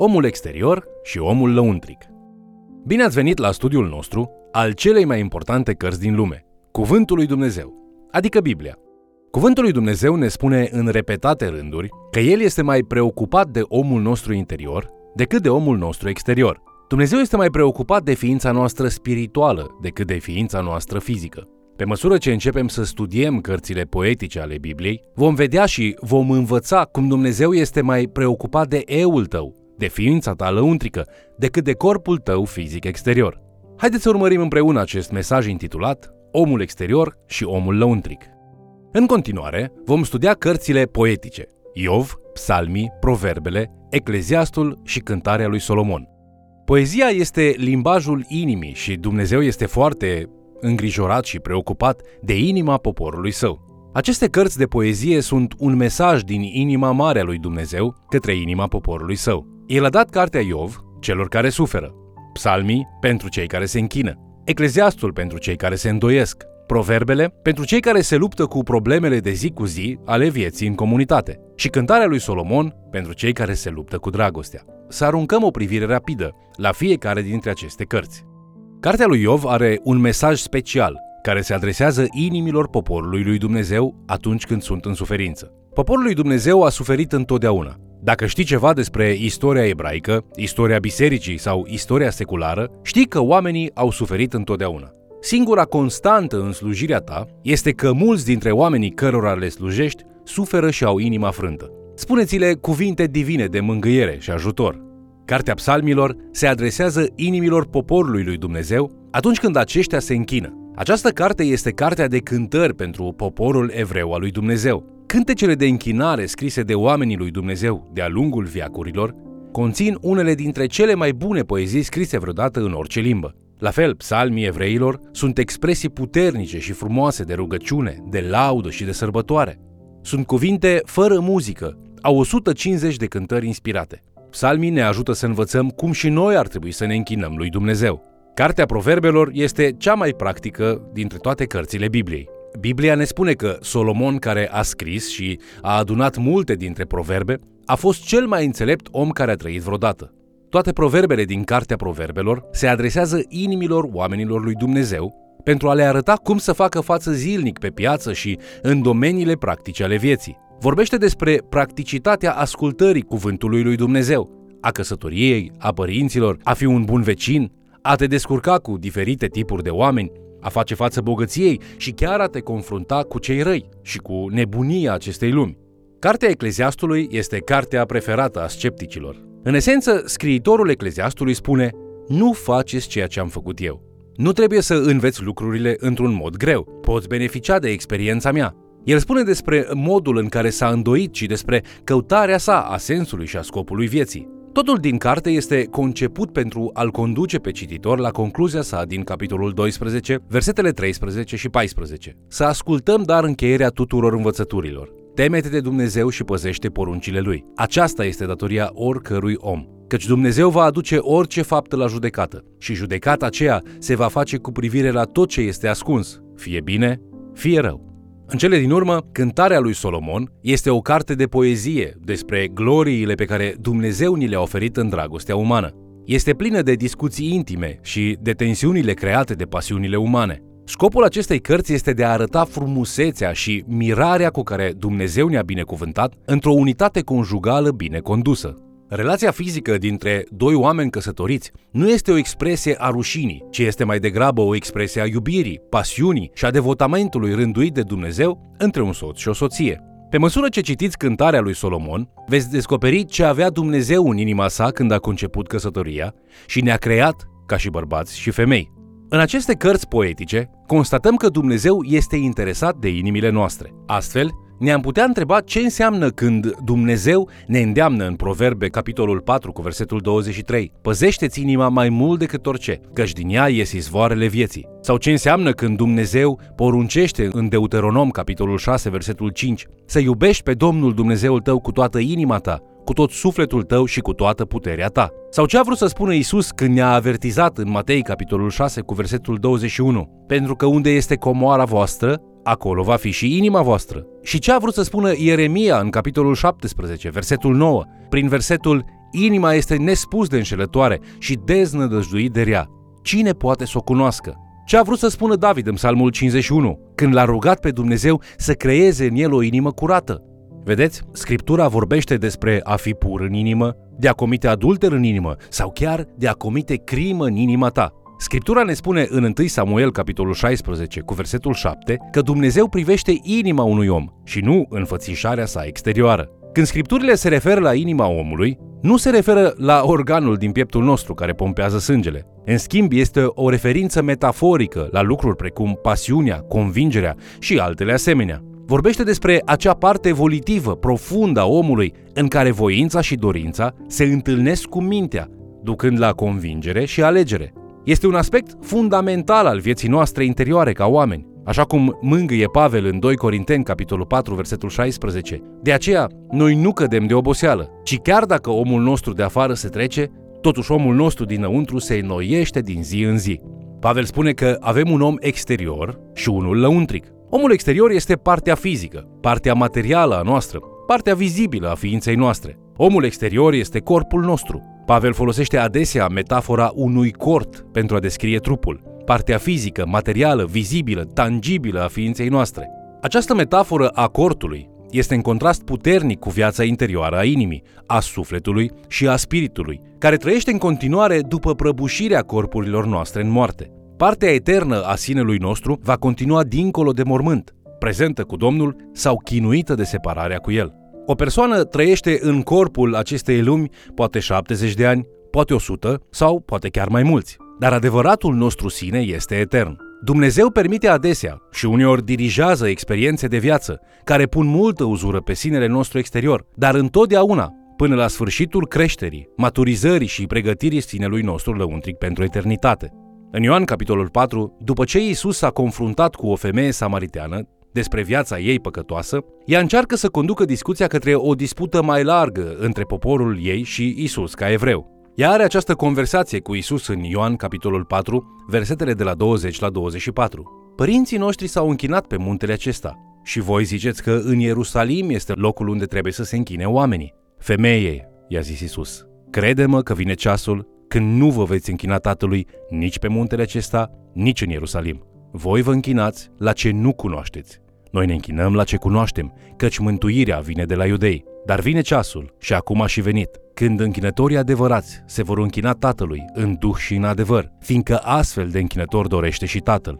omul exterior și omul lăuntric. Bine ați venit la studiul nostru al celei mai importante cărți din lume, Cuvântul lui Dumnezeu, adică Biblia. Cuvântul lui Dumnezeu ne spune în repetate rânduri că El este mai preocupat de omul nostru interior decât de omul nostru exterior. Dumnezeu este mai preocupat de ființa noastră spirituală decât de ființa noastră fizică. Pe măsură ce începem să studiem cărțile poetice ale Bibliei, vom vedea și vom învăța cum Dumnezeu este mai preocupat de eul tău, de ființa ta lăuntrică, decât de corpul tău fizic exterior. Haideți să urmărim împreună acest mesaj intitulat Omul exterior și omul lăuntric. În continuare, vom studia cărțile poetice, Iov, Psalmii, Proverbele, Ecleziastul și Cântarea lui Solomon. Poezia este limbajul inimii și Dumnezeu este foarte îngrijorat și preocupat de inima poporului său. Aceste cărți de poezie sunt un mesaj din inima mare a lui Dumnezeu către inima poporului său. El a dat cartea Iov celor care suferă, psalmii pentru cei care se închină, ecleziastul pentru cei care se îndoiesc, proverbele pentru cei care se luptă cu problemele de zi cu zi ale vieții în comunitate și cântarea lui Solomon pentru cei care se luptă cu dragostea. Să aruncăm o privire rapidă la fiecare dintre aceste cărți. Cartea lui Iov are un mesaj special care se adresează inimilor poporului lui Dumnezeu atunci când sunt în suferință. Poporul lui Dumnezeu a suferit întotdeauna. Dacă știi ceva despre istoria ebraică, istoria bisericii sau istoria seculară, știi că oamenii au suferit întotdeauna. Singura constantă în slujirea ta este că mulți dintre oamenii cărora le slujești suferă și au inima frântă. Spuneți-le cuvinte divine de mângâiere și ajutor. Cartea psalmilor se adresează inimilor poporului lui Dumnezeu atunci când aceștia se închină. Această carte este cartea de cântări pentru poporul evreu al lui Dumnezeu. Cântecele de închinare scrise de oamenii lui Dumnezeu de-a lungul viacurilor conțin unele dintre cele mai bune poezii scrise vreodată în orice limbă. La fel, psalmii evreilor sunt expresii puternice și frumoase de rugăciune, de laudă și de sărbătoare. Sunt cuvinte fără muzică, au 150 de cântări inspirate. Psalmii ne ajută să învățăm cum și noi ar trebui să ne închinăm lui Dumnezeu. Cartea Proverbelor este cea mai practică dintre toate cărțile Bibliei. Biblia ne spune că Solomon, care a scris și a adunat multe dintre proverbe, a fost cel mai înțelept om care a trăit vreodată. Toate proverbele din Cartea Proverbelor se adresează inimilor oamenilor lui Dumnezeu pentru a le arăta cum să facă față zilnic pe piață și în domeniile practice ale vieții. Vorbește despre practicitatea ascultării cuvântului lui Dumnezeu, a căsătoriei, a părinților, a fi un bun vecin, a te descurca cu diferite tipuri de oameni, a face față bogăției și chiar a te confrunta cu cei răi și cu nebunia acestei lumi. Cartea Ecleziastului este cartea preferată a scepticilor. În esență, scriitorul Ecleziastului spune Nu faceți ceea ce am făcut eu. Nu trebuie să înveți lucrurile într-un mod greu. Poți beneficia de experiența mea. El spune despre modul în care s-a îndoit și despre căutarea sa a sensului și a scopului vieții. Totul din carte este conceput pentru a-l conduce pe cititor la concluzia sa din capitolul 12, versetele 13 și 14. Să ascultăm dar încheierea tuturor învățăturilor. Temete de Dumnezeu și păzește poruncile Lui. Aceasta este datoria oricărui om. Căci Dumnezeu va aduce orice faptă la judecată și judecata aceea se va face cu privire la tot ce este ascuns, fie bine, fie rău. În cele din urmă, Cântarea lui Solomon este o carte de poezie despre gloriile pe care Dumnezeu ni le-a oferit în dragostea umană. Este plină de discuții intime și de tensiunile create de pasiunile umane. Scopul acestei cărți este de a arăta frumusețea și mirarea cu care Dumnezeu ne-a binecuvântat într-o unitate conjugală bine condusă. Relația fizică dintre doi oameni căsătoriți nu este o expresie a rușinii, ci este mai degrabă o expresie a iubirii, pasiunii și a devotamentului rânduit de Dumnezeu între un soț și o soție. Pe măsură ce citiți cântarea lui Solomon, veți descoperi ce avea Dumnezeu în inima sa când a conceput căsătoria și ne-a creat ca și bărbați și femei. În aceste cărți poetice, constatăm că Dumnezeu este interesat de inimile noastre. Astfel, ne-am putea întreba ce înseamnă când Dumnezeu ne îndeamnă în Proverbe, capitolul 4, cu versetul 23. Păzește-ți inima mai mult decât orice, căci din ea ies izvoarele vieții. Sau ce înseamnă când Dumnezeu poruncește în Deuteronom, capitolul 6, versetul 5, să iubești pe Domnul Dumnezeul tău cu toată inima ta, cu tot sufletul tău și cu toată puterea ta. Sau ce a vrut să spună Isus când ne-a avertizat în Matei, capitolul 6, cu versetul 21? Pentru că unde este comoara voastră, acolo va fi și inima voastră. Și ce a vrut să spună Ieremia în capitolul 17, versetul 9, prin versetul Inima este nespus de înșelătoare și deznădăjduit de rea. Cine poate să o cunoască? Ce a vrut să spună David în Psalmul 51, când l-a rugat pe Dumnezeu să creeze în el o inimă curată? Vedeți, Scriptura vorbește despre a fi pur în inimă, de a comite adulter în inimă sau chiar de a comite crimă în inima ta. Scriptura ne spune în 1 Samuel, capitolul 16, cu versetul 7, că Dumnezeu privește inima unui om și nu înfățișarea sa exterioară. Când scripturile se referă la inima omului, nu se referă la organul din pieptul nostru care pompează sângele. În schimb, este o referință metaforică la lucruri precum pasiunea, convingerea și altele asemenea. Vorbește despre acea parte volitivă, profundă a omului, în care voința și dorința se întâlnesc cu mintea, ducând la convingere și alegere. Este un aspect fundamental al vieții noastre interioare ca oameni, așa cum mângâie Pavel în 2 Corinteni, capitolul 4, versetul 16. De aceea, noi nu cădem de oboseală, ci chiar dacă omul nostru de afară se trece, totuși omul nostru dinăuntru se înnoiește din zi în zi. Pavel spune că avem un om exterior și unul lăuntric. Omul exterior este partea fizică, partea materială a noastră, partea vizibilă a ființei noastre. Omul exterior este corpul nostru, Pavel folosește adesea metafora unui cort pentru a descrie trupul, partea fizică, materială, vizibilă, tangibilă a ființei noastre. Această metaforă a cortului este în contrast puternic cu viața interioară a inimii, a sufletului și a spiritului, care trăiește în continuare după prăbușirea corpurilor noastre în moarte. Partea eternă a sinelui nostru va continua dincolo de mormânt, prezentă cu Domnul sau chinuită de separarea cu El. O persoană trăiește în corpul acestei lumi poate 70 de ani, poate 100 sau poate chiar mai mulți. Dar adevăratul nostru sine este etern. Dumnezeu permite adesea și uneori dirigează experiențe de viață care pun multă uzură pe sinele nostru exterior, dar întotdeauna până la sfârșitul creșterii, maturizării și pregătirii sinelui nostru lăuntric pentru eternitate. În Ioan capitolul 4, după ce Iisus s-a confruntat cu o femeie samariteană, despre viața ei păcătoasă, ea încearcă să conducă discuția către o dispută mai largă între poporul ei și Isus ca evreu. Ea are această conversație cu Isus în Ioan, capitolul 4, versetele de la 20 la 24. Părinții noștri s-au închinat pe muntele acesta și voi ziceți că în Ierusalim este locul unde trebuie să se închine oamenii. Femeie, i-a zis Isus, crede-mă că vine ceasul când nu vă veți închina Tatălui nici pe muntele acesta, nici în Ierusalim. Voi vă închinați la ce nu cunoașteți. Noi ne închinăm la ce cunoaștem, căci mântuirea vine de la iudei. Dar vine ceasul, și acum a și venit, când închinătorii adevărați se vor închina Tatălui în duh și în adevăr, fiindcă astfel de închinător dorește și Tatăl.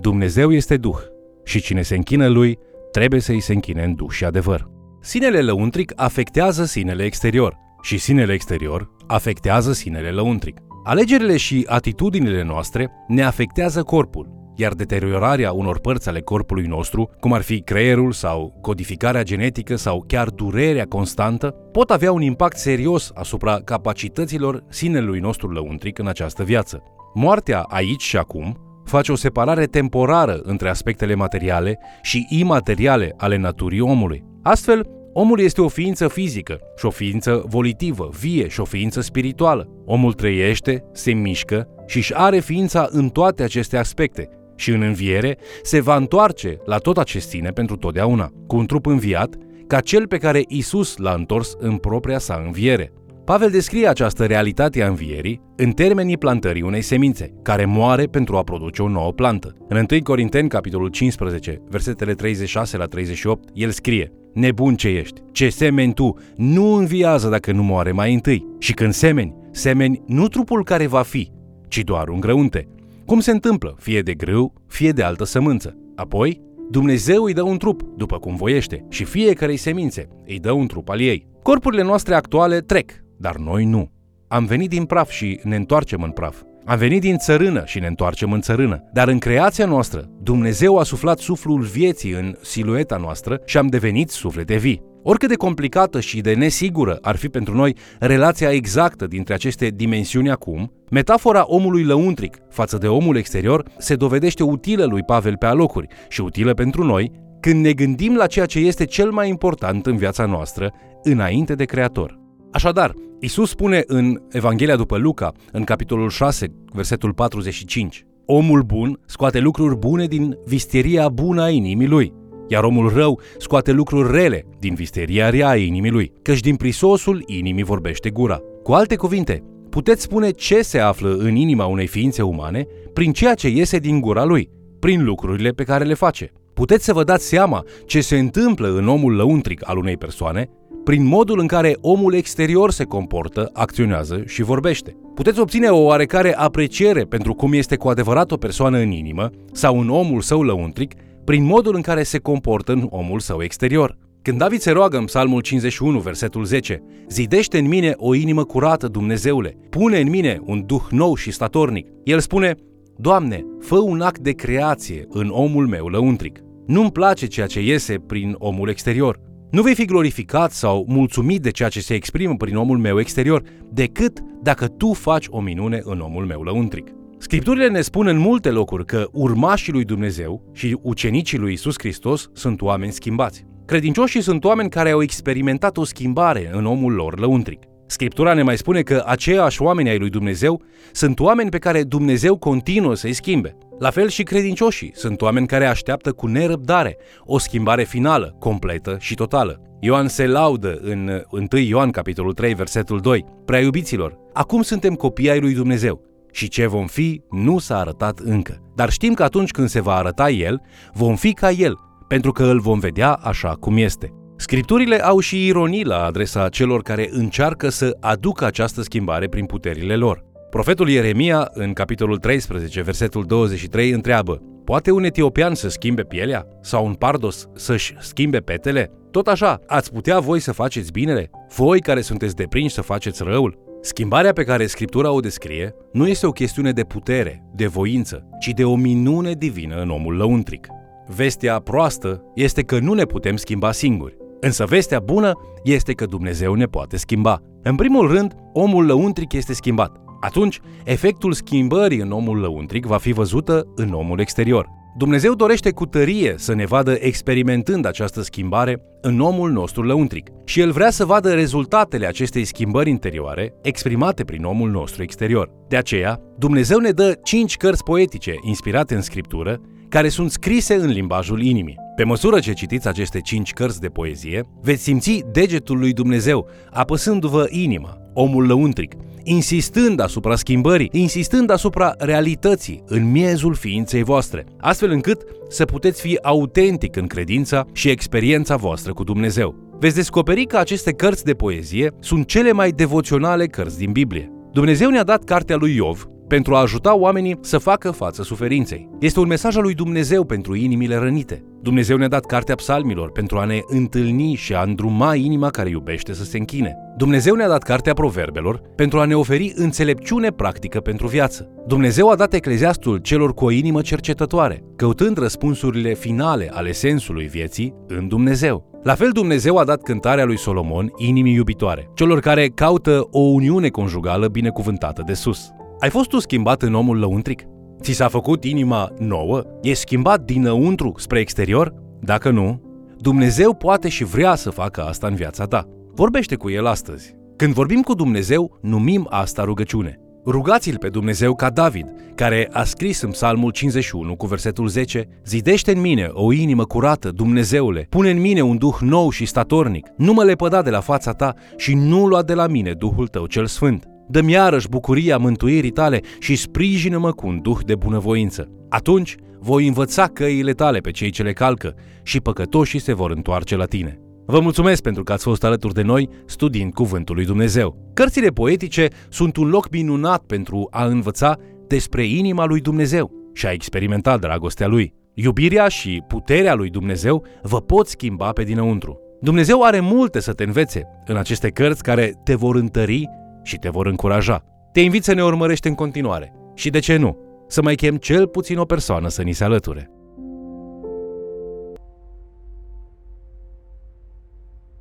Dumnezeu este duh și cine se închină lui trebuie să îi se închine în duh și adevăr. Sinele lăuntric afectează sinele exterior și sinele exterior afectează sinele lăuntric. Alegerile și atitudinile noastre ne afectează corpul, iar deteriorarea unor părți ale corpului nostru, cum ar fi creierul sau codificarea genetică sau chiar durerea constantă, pot avea un impact serios asupra capacităților sinelui nostru lăuntric în această viață. Moartea aici și acum face o separare temporară între aspectele materiale și imateriale ale naturii omului. Astfel, Omul este o ființă fizică și o ființă volitivă, vie și o ființă spirituală. Omul trăiește, se mișcă și își are ființa în toate aceste aspecte, și în înviere se va întoarce la tot acest sine pentru totdeauna, cu un trup înviat, ca cel pe care Isus l-a întors în propria sa înviere. Pavel descrie această realitate a învierii în termenii plantării unei semințe, care moare pentru a produce o nouă plantă. În 1 Corinteni, capitolul 15, versetele 36 la 38, el scrie Nebun ce ești, ce semeni tu, nu înviază dacă nu moare mai întâi. Și când semeni, semeni nu trupul care va fi, ci doar un grăunte, cum se întâmplă, fie de grâu, fie de altă sămânță. Apoi, Dumnezeu îi dă un trup, după cum voiește, și fiecarei semințe îi dă un trup al ei. Corpurile noastre actuale trec, dar noi nu. Am venit din praf și ne întoarcem în praf. Am venit din țărână și ne întoarcem în țărână. Dar în creația noastră, Dumnezeu a suflat suflul vieții în silueta noastră și am devenit suflete vii. Oricât de complicată și de nesigură ar fi pentru noi relația exactă dintre aceste dimensiuni acum, metafora omului lăuntric față de omul exterior se dovedește utilă lui Pavel pe alocuri și utilă pentru noi când ne gândim la ceea ce este cel mai important în viața noastră înainte de Creator. Așadar, Isus spune în Evanghelia după Luca, în capitolul 6, versetul 45, Omul bun scoate lucruri bune din visteria bună a inimii lui, iar omul rău scoate lucruri rele din visteria rea a inimii lui, căci din prisosul inimii vorbește gura. Cu alte cuvinte, puteți spune ce se află în inima unei ființe umane prin ceea ce iese din gura lui, prin lucrurile pe care le face. Puteți să vă dați seama ce se întâmplă în omul lăuntric al unei persoane prin modul în care omul exterior se comportă, acționează și vorbește. Puteți obține o oarecare apreciere pentru cum este cu adevărat o persoană în inimă sau în omul său lăuntric prin modul în care se comportă în omul său exterior. Când David se roagă în Psalmul 51, versetul 10, Zidește în mine o inimă curată, Dumnezeule, pune în mine un duh nou și statornic. El spune, Doamne, fă un act de creație în omul meu lăuntric. Nu-mi place ceea ce iese prin omul exterior. Nu vei fi glorificat sau mulțumit de ceea ce se exprimă prin omul meu exterior, decât dacă tu faci o minune în omul meu lăuntric. Scripturile ne spun în multe locuri că urmașii lui Dumnezeu și ucenicii lui Isus Hristos sunt oameni schimbați. Credincioșii sunt oameni care au experimentat o schimbare în omul lor lăuntric. Scriptura ne mai spune că aceiași oameni ai lui Dumnezeu sunt oameni pe care Dumnezeu continuă să-i schimbe. La fel și credincioșii sunt oameni care așteaptă cu nerăbdare o schimbare finală, completă și totală. Ioan se laudă în 1 Ioan capitolul 3 versetul 2. Prea iubiților, acum suntem copii ai lui Dumnezeu și ce vom fi nu s-a arătat încă. Dar știm că atunci când se va arăta El, vom fi ca El, pentru că îl vom vedea așa cum este. Scripturile au și ironii la adresa celor care încearcă să aducă această schimbare prin puterile lor. Profetul Ieremia, în capitolul 13, versetul 23, întreabă Poate un etiopian să schimbe pielea? Sau un pardos să-și schimbe petele? Tot așa, ați putea voi să faceți binele? Voi care sunteți deprinși să faceți răul? Schimbarea pe care Scriptura o descrie nu este o chestiune de putere, de voință, ci de o minune divină în omul lăuntric. Vestea proastă este că nu ne putem schimba singuri. Însă vestea bună este că Dumnezeu ne poate schimba. În primul rând, omul lăuntric este schimbat. Atunci, efectul schimbării în omul lăuntric va fi văzută în omul exterior. Dumnezeu dorește cu tărie să ne vadă experimentând această schimbare în omul nostru lăuntric și El vrea să vadă rezultatele acestei schimbări interioare exprimate prin omul nostru exterior. De aceea, Dumnezeu ne dă cinci cărți poetice inspirate în Scriptură care sunt scrise în limbajul inimii. Pe măsură ce citiți aceste cinci cărți de poezie, veți simți degetul lui Dumnezeu apăsându-vă inima, omul lăuntric, insistând asupra schimbării, insistând asupra realității în miezul ființei voastre, astfel încât să puteți fi autentic în credința și experiența voastră cu Dumnezeu. Veți descoperi că aceste cărți de poezie sunt cele mai devoționale cărți din Biblie. Dumnezeu ne-a dat cartea lui Iov, pentru a ajuta oamenii să facă față suferinței. Este un mesaj al lui Dumnezeu pentru inimile rănite. Dumnezeu ne-a dat cartea psalmilor pentru a ne întâlni și a îndruma inima care iubește să se închine. Dumnezeu ne-a dat cartea proverbelor pentru a ne oferi înțelepciune practică pentru viață. Dumnezeu a dat ecleziastul celor cu o inimă cercetătoare, căutând răspunsurile finale ale sensului vieții în Dumnezeu. La fel Dumnezeu a dat cântarea lui Solomon inimii iubitoare, celor care caută o uniune conjugală binecuvântată de sus. Ai fost tu schimbat în omul lăuntric? Ți s-a făcut inima nouă? E schimbat dinăuntru spre exterior? Dacă nu, Dumnezeu poate și vrea să facă asta în viața ta. Vorbește cu El astăzi. Când vorbim cu Dumnezeu, numim asta rugăciune. Rugați-l pe Dumnezeu ca David, care a scris în Psalmul 51 cu versetul 10 Zidește în mine o inimă curată, Dumnezeule, pune în mine un duh nou și statornic, nu mă lepăda de la fața ta și nu lua de la mine Duhul tău cel sfânt. Dă-mi iarăși bucuria mântuirii tale și sprijină-mă cu un duh de bunăvoință. Atunci voi învăța căile tale pe cei ce le calcă și păcătoșii se vor întoarce la tine. Vă mulțumesc pentru că ați fost alături de noi studiind Cuvântul lui Dumnezeu. Cărțile poetice sunt un loc minunat pentru a învăța despre inima lui Dumnezeu și a experimenta dragostea lui. Iubirea și puterea lui Dumnezeu vă pot schimba pe dinăuntru. Dumnezeu are multe să te învețe în aceste cărți care te vor întări și te vor încuraja. Te invit să ne urmărești în continuare și, de ce nu, să mai chem cel puțin o persoană să ni se alăture.